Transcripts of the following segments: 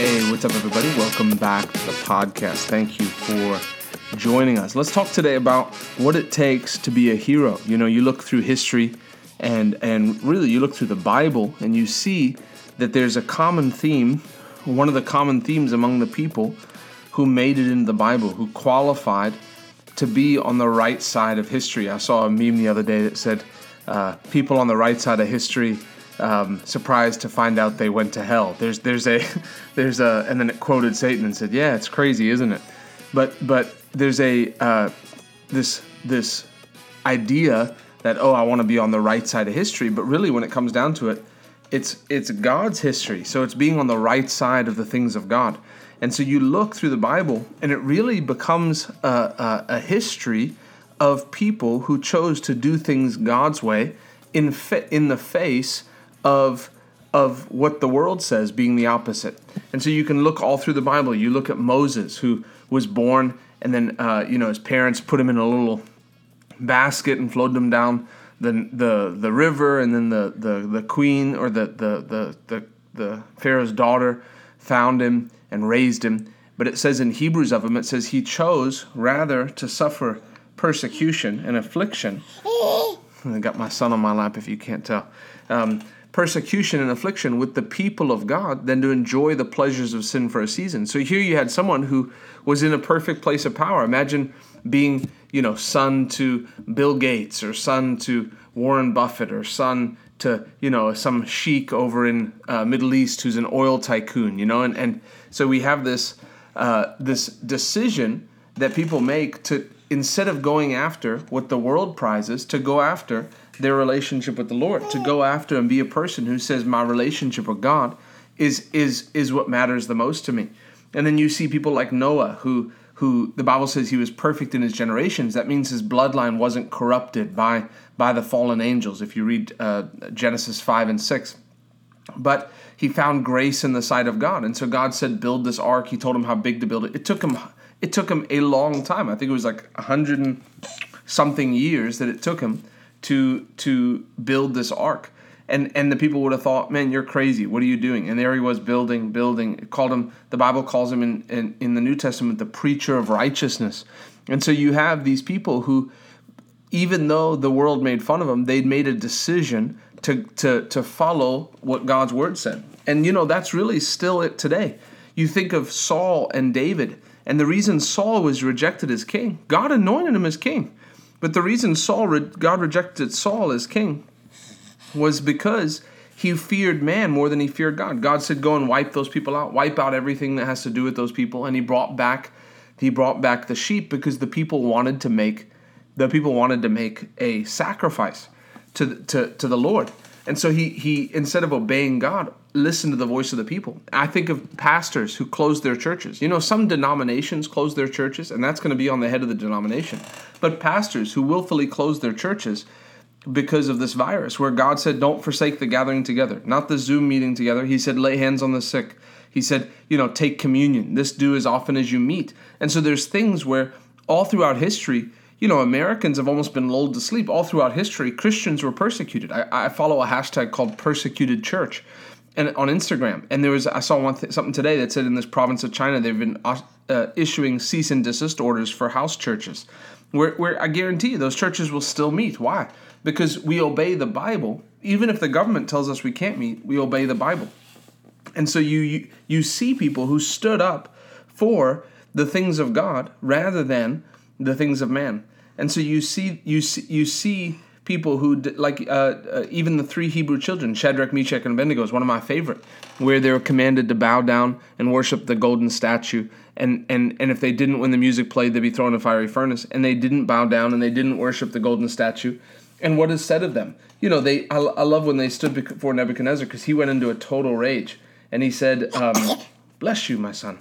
Hey, what's up, everybody? Welcome back to the podcast. Thank you for joining us. Let's talk today about what it takes to be a hero. You know, you look through history and and really you look through the Bible and you see that there's a common theme, one of the common themes among the people who made it into the Bible, who qualified to be on the right side of history. I saw a meme the other day that said, uh, "People on the right side of history." Um, surprised to find out they went to hell. There's there's a there's a and then it quoted Satan and said, "Yeah, it's crazy, isn't it?" But but there's a uh, this this idea that oh, I want to be on the right side of history. But really, when it comes down to it, it's it's God's history. So it's being on the right side of the things of God. And so you look through the Bible, and it really becomes a, a, a history of people who chose to do things God's way in fa- in the face of of what the world says being the opposite. And so you can look all through the Bible. You look at Moses, who was born, and then uh, you know his parents put him in a little basket and floated him down the the the river, and then the the, the queen or the, the the the the Pharaoh's daughter found him and raised him. But it says in Hebrews of him, it says he chose rather to suffer persecution and affliction. I got my son on my lap, if you can't tell. Um, persecution and affliction with the people of God than to enjoy the pleasures of sin for a season. So here you had someone who was in a perfect place of power. Imagine being, you know, son to Bill Gates or son to Warren Buffett or son to, you know, some sheik over in uh, Middle East who's an oil tycoon, you know, and, and so we have this uh, this decision that people make to instead of going after what the world prizes, to go after their relationship with the Lord, to go after and be a person who says my relationship with God is is is what matters the most to me. And then you see people like Noah who who the Bible says he was perfect in his generations. That means his bloodline wasn't corrupted by by the fallen angels. If you read uh, Genesis five and six, but he found grace in the sight of God, and so God said, "Build this ark." He told him how big to build it. It took him it took him a long time. I think it was like a hundred and something years that it took him to to build this ark. And and the people would have thought, man, you're crazy. What are you doing? And there he was building, building. It called him. The Bible calls him in, in in the New Testament the preacher of righteousness. And so you have these people who, even though the world made fun of them, they'd made a decision to to to follow what God's word said. And you know that's really still it today. You think of Saul and David, and the reason Saul was rejected as king, God anointed him as king. But the reason Saul God rejected Saul as king was because he feared man more than he feared God. God said, "Go and wipe those people out. Wipe out everything that has to do with those people." And he brought back he brought back the sheep because the people wanted to make the people wanted to make a sacrifice to to to the Lord. And so he he instead of obeying God, listened to the voice of the people. I think of pastors who close their churches. You know, some denominations close their churches, and that's going to be on the head of the denomination. But pastors who willfully close their churches because of this virus, where God said, "Don't forsake the gathering together," not the Zoom meeting together. He said, "Lay hands on the sick." He said, "You know, take communion. This do as often as you meet." And so there's things where all throughout history you know, Americans have almost been lulled to sleep. All throughout history, Christians were persecuted. I, I follow a hashtag called persecuted church and on Instagram. And there was I saw one th- something today that said in this province of China they've been uh, issuing cease and desist orders for house churches. Where, where I guarantee you those churches will still meet. Why? Because we obey the Bible. Even if the government tells us we can't meet, we obey the Bible. And so you you, you see people who stood up for the things of God rather than the things of man. And so you see you see, you see people who like uh, uh, even the three Hebrew children, Shadrach, Meshach, and Abednego is one of my favorite, where they were commanded to bow down and worship the golden statue, and and and if they didn't, when the music played, they'd be thrown in a fiery furnace, and they didn't bow down and they didn't worship the golden statue. And what is said of them? You know, they I, I love when they stood before Nebuchadnezzar because he went into a total rage, and he said, um, "Bless you, my son."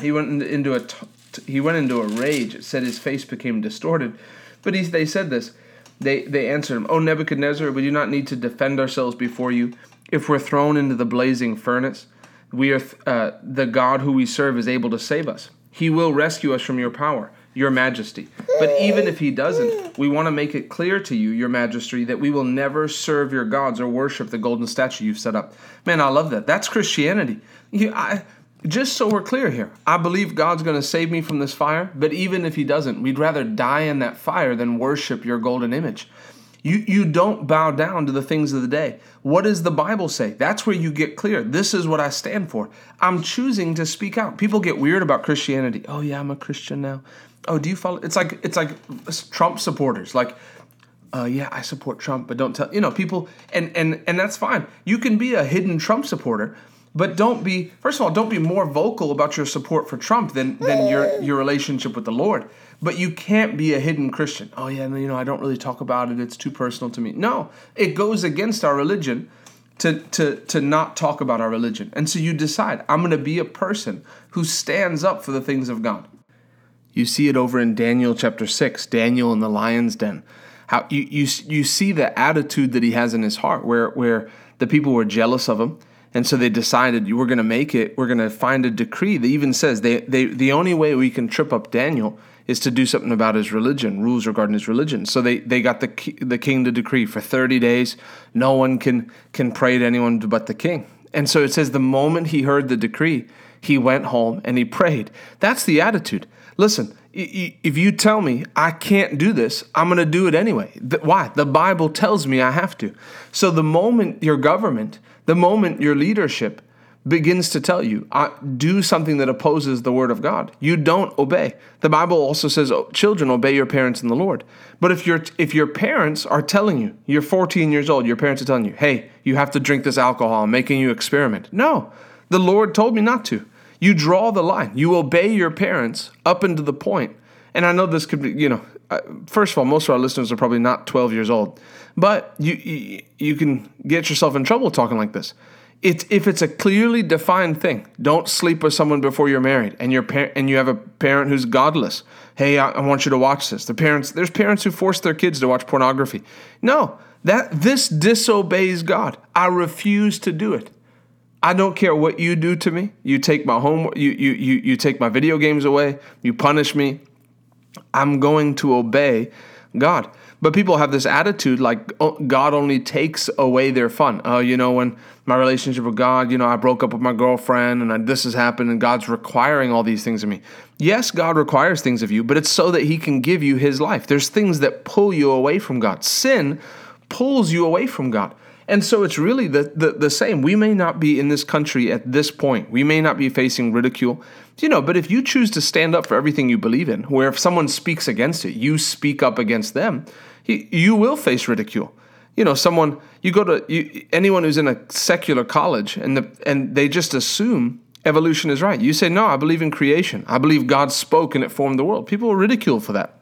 He went into a t- he went into a rage. It said his face became distorted. But he, they said this. They, they answered him, O Nebuchadnezzar, we do not need to defend ourselves before you. If we're thrown into the blazing furnace, we are th- uh, the God who we serve is able to save us. He will rescue us from your power. Your Majesty. But even if he doesn't, we want to make it clear to you, Your Majesty, that we will never serve your gods or worship the golden statue you've set up. Man, I love that. That's Christianity. You, I, just so we're clear here, I believe God's going to save me from this fire, but even if he doesn't, we'd rather die in that fire than worship your golden image. You, you don't bow down to the things of the day. What does the Bible say? That's where you get clear. This is what I stand for. I'm choosing to speak out. People get weird about Christianity. Oh yeah, I'm a Christian now. Oh, do you follow? It's like it's like Trump supporters. Like, uh, yeah, I support Trump, but don't tell you know people. And and and that's fine. You can be a hidden Trump supporter, but don't be. First of all, don't be more vocal about your support for Trump than than your your relationship with the Lord. But you can't be a hidden Christian. Oh, yeah, you know, I don't really talk about it. It's too personal to me. No, it goes against our religion to, to, to not talk about our religion. And so you decide, I'm going to be a person who stands up for the things of God. You see it over in Daniel chapter 6, Daniel in the lion's den. How you, you, you see the attitude that he has in his heart, where, where the people were jealous of him. And so they decided, we're going to make it, we're going to find a decree that even says they, they, the only way we can trip up Daniel is to do something about his religion, rules regarding his religion. So they, they got the the king to decree for 30 days, no one can can pray to anyone but the king. And so it says the moment he heard the decree, he went home and he prayed. That's the attitude. Listen, if you tell me I can't do this, I'm going to do it anyway. Why? The Bible tells me I have to. So the moment your government, the moment your leadership begins to tell you, do something that opposes the word of God. You don't obey. The Bible also says, oh, children, obey your parents in the Lord. But if your if your parents are telling you, you're 14 years old, your parents are telling you, hey, you have to drink this alcohol, I'm making you experiment. No, the Lord told me not to. You draw the line. You obey your parents up into the point. And I know this could be, you know, first of all, most of our listeners are probably not 12 years old, but you, you, you can get yourself in trouble talking like this it's if it's a clearly defined thing. Don't sleep with someone before you're married, and your par- and you have a parent who's godless. Hey, I, I want you to watch this. The parents, there's parents who force their kids to watch pornography. No, that this disobeys God. I refuse to do it. I don't care what you do to me. You take my home. You you you you take my video games away. You punish me. I'm going to obey God. But people have this attitude like oh, God only takes away their fun. Oh, you know, when my relationship with God, you know, I broke up with my girlfriend and I, this has happened and God's requiring all these things of me. Yes, God requires things of you, but it's so that He can give you His life. There's things that pull you away from God. Sin pulls you away from God. And so it's really the, the, the, same. We may not be in this country at this point. We may not be facing ridicule. You know, but if you choose to stand up for everything you believe in, where if someone speaks against it, you speak up against them, you will face ridicule. You know, someone you go to you, anyone who's in a secular college and the and they just assume evolution is right. You say, "No, I believe in creation. I believe God spoke and it formed the world." People will ridicule for that.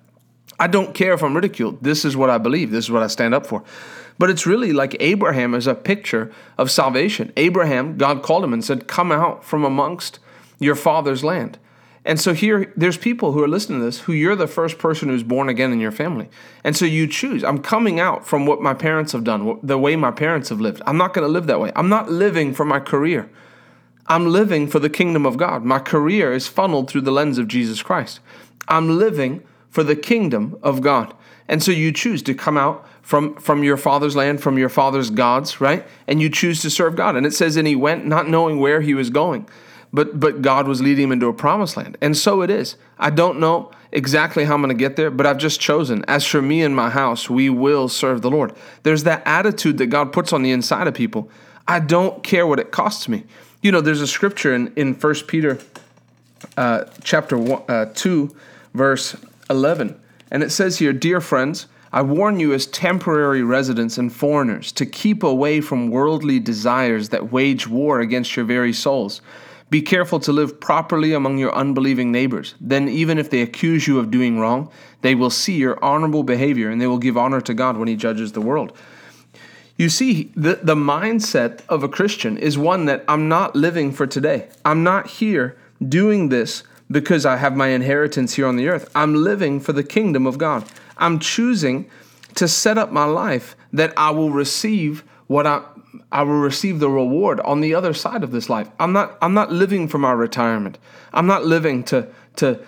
I don't care if I'm ridiculed. This is what I believe. This is what I stand up for. But it's really like Abraham is a picture of salvation. Abraham, God called him and said, "Come out from amongst your father's land." And so here, there's people who are listening to this who you're the first person who's born again in your family. And so you choose. I'm coming out from what my parents have done, the way my parents have lived. I'm not going to live that way. I'm not living for my career. I'm living for the kingdom of God. My career is funneled through the lens of Jesus Christ. I'm living for the kingdom of God. And so you choose to come out from, from your father's land, from your father's gods, right? And you choose to serve God. And it says, and he went not knowing where he was going but but God was leading him into a promised land. And so it is. I don't know exactly how I'm going to get there, but I've just chosen. As for me and my house, we will serve the Lord. There's that attitude that God puts on the inside of people. I don't care what it costs me. You know, there's a scripture in in First Peter, uh, chapter one, uh, two, verse eleven, and it says here, "Dear friends." I warn you as temporary residents and foreigners to keep away from worldly desires that wage war against your very souls. Be careful to live properly among your unbelieving neighbors. Then, even if they accuse you of doing wrong, they will see your honorable behavior and they will give honor to God when He judges the world. You see, the, the mindset of a Christian is one that I'm not living for today. I'm not here doing this because I have my inheritance here on the earth. I'm living for the kingdom of God. I'm choosing to set up my life that I will receive what I I will receive the reward on the other side of this life. I'm not I'm not living for my retirement. I'm not living to to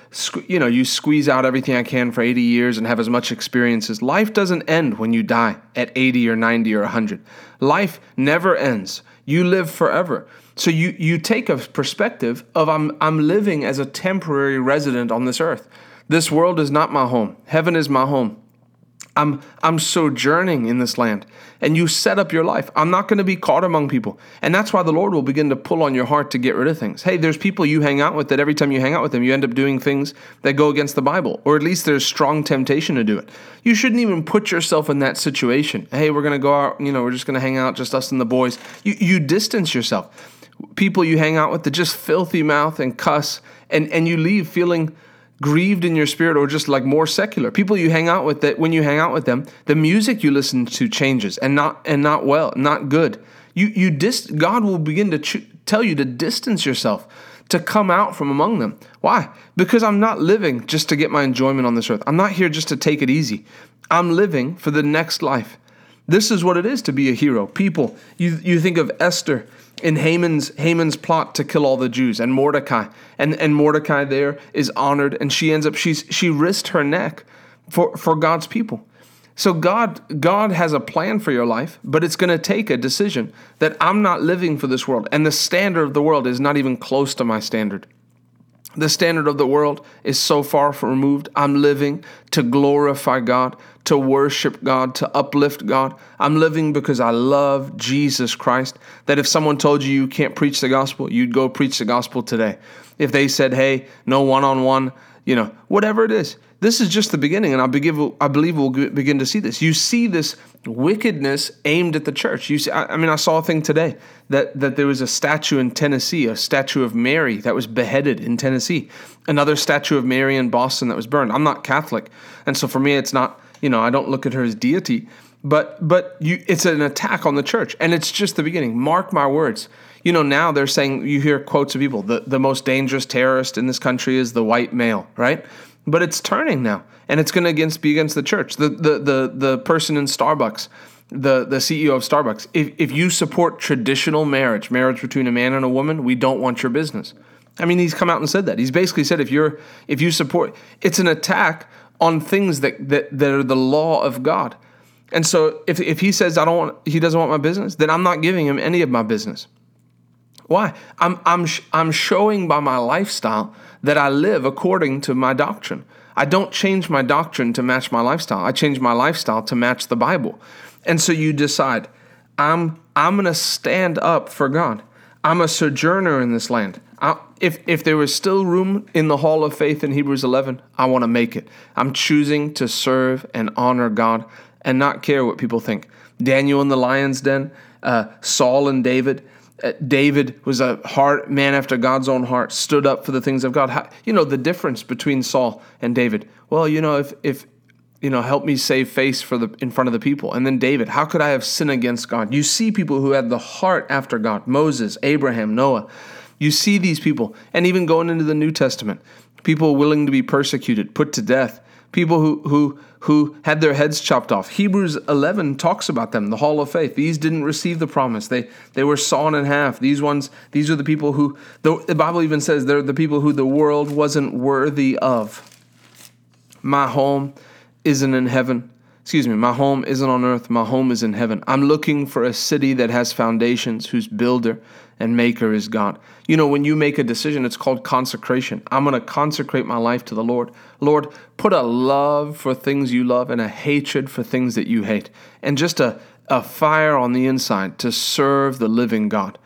you know, you squeeze out everything I can for 80 years and have as much experience as life doesn't end when you die at 80 or 90 or 100. Life never ends. You live forever. So you you take a perspective of I'm I'm living as a temporary resident on this earth. This world is not my home. Heaven is my home. I'm I'm sojourning in this land. And you set up your life. I'm not going to be caught among people. And that's why the Lord will begin to pull on your heart to get rid of things. Hey, there's people you hang out with that every time you hang out with them, you end up doing things that go against the Bible, or at least there's strong temptation to do it. You shouldn't even put yourself in that situation. Hey, we're going to go out, you know, we're just going to hang out, just us and the boys. You you distance yourself. People you hang out with that just filthy mouth and cuss and and you leave feeling grieved in your spirit or just like more secular. People you hang out with that when you hang out with them the music you listen to changes and not and not well not good. You you dis god will begin to ch- tell you to distance yourself to come out from among them. Why? Because i'm not living just to get my enjoyment on this earth. I'm not here just to take it easy. I'm living for the next life. This is what it is to be a hero. People you you think of esther in Haman's Haman's plot to kill all the Jews and Mordecai and and Mordecai there is honored and she ends up she's she risked her neck for for God's people. So God God has a plan for your life, but it's going to take a decision that I'm not living for this world and the standard of the world is not even close to my standard. The standard of the world is so far removed. I'm living to glorify God, to worship God, to uplift God. I'm living because I love Jesus Christ. That if someone told you you can't preach the gospel, you'd go preach the gospel today. If they said, hey, no one on one, you know, whatever it is, this is just the beginning, and I, I believe we'll begin to see this. You see this wickedness aimed at the church. You see, I, I mean, I saw a thing today that, that there was a statue in Tennessee, a statue of Mary that was beheaded in Tennessee, another statue of Mary in Boston that was burned. I'm not Catholic, and so for me, it's not, you know, I don't look at her as deity, but but you, it's an attack on the church, and it's just the beginning. Mark my words. You know, now they're saying you hear quotes of people. The the most dangerous terrorist in this country is the white male, right? But it's turning now, and it's going to against be against the church. The the the the person in Starbucks, the the CEO of Starbucks. If if you support traditional marriage, marriage between a man and a woman, we don't want your business. I mean, he's come out and said that. He's basically said if you're if you support, it's an attack on things that that, that are the law of God. And so if if he says I don't want he doesn't want my business, then I'm not giving him any of my business. Why? I'm, I'm, I'm showing by my lifestyle that I live according to my doctrine. I don't change my doctrine to match my lifestyle. I change my lifestyle to match the Bible. And so you decide, I'm, I'm going to stand up for God. I'm a sojourner in this land. I, if, if there was still room in the hall of faith in Hebrews 11, I want to make it. I'm choosing to serve and honor God and not care what people think. Daniel in the lion's den, uh, Saul and David, Uh, David was a heart man after God's own heart, stood up for the things of God. How, you know the difference between Saul and David. Well, you know if if you know help me save face for the in front of the people, and then David, how could I have sinned against God? You see people who had the heart after God, Moses, Abraham, Noah. You see these people, and even going into the New Testament, people willing to be persecuted, put to death, people who who who had their heads chopped off. Hebrews 11 talks about them, the hall of faith. These didn't receive the promise. They they were sawn in half. These ones, these are the people who the, the Bible even says they're the people who the world wasn't worthy of. My home isn't in heaven. Excuse me, my home isn't on earth, my home is in heaven. I'm looking for a city that has foundations, whose builder and maker is God. You know, when you make a decision, it's called consecration. I'm going to consecrate my life to the Lord. Lord, put a love for things you love and a hatred for things that you hate, and just a, a fire on the inside to serve the living God.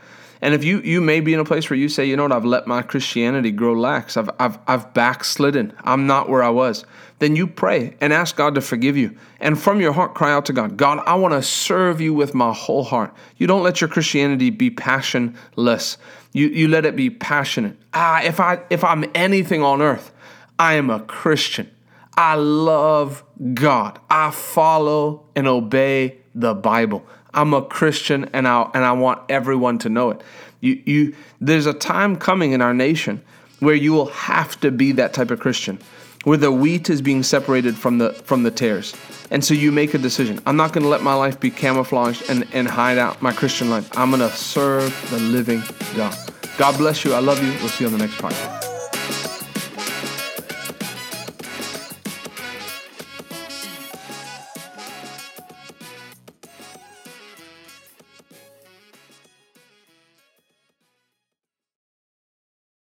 And if you you may be in a place where you say, you know what, I've let my Christianity grow lax. I've I've I've backslidden. I'm not where I was. Then you pray and ask God to forgive you. And from your heart cry out to God, God, I want to serve you with my whole heart. You don't let your Christianity be passionless. You you let it be passionate. Ah, if I if I'm anything on earth, I am a Christian. I love God. I follow and obey the Bible. I'm a Christian and I and I want everyone to know it. You you there's a time coming in our nation where you will have to be that type of Christian. where the wheat is being separated from the from the tares. And so you make a decision. I'm not going to let my life be camouflaged and, and hide out my Christian life. I'm going to serve the living God. God bless you. I love you. We'll see you on the next podcast.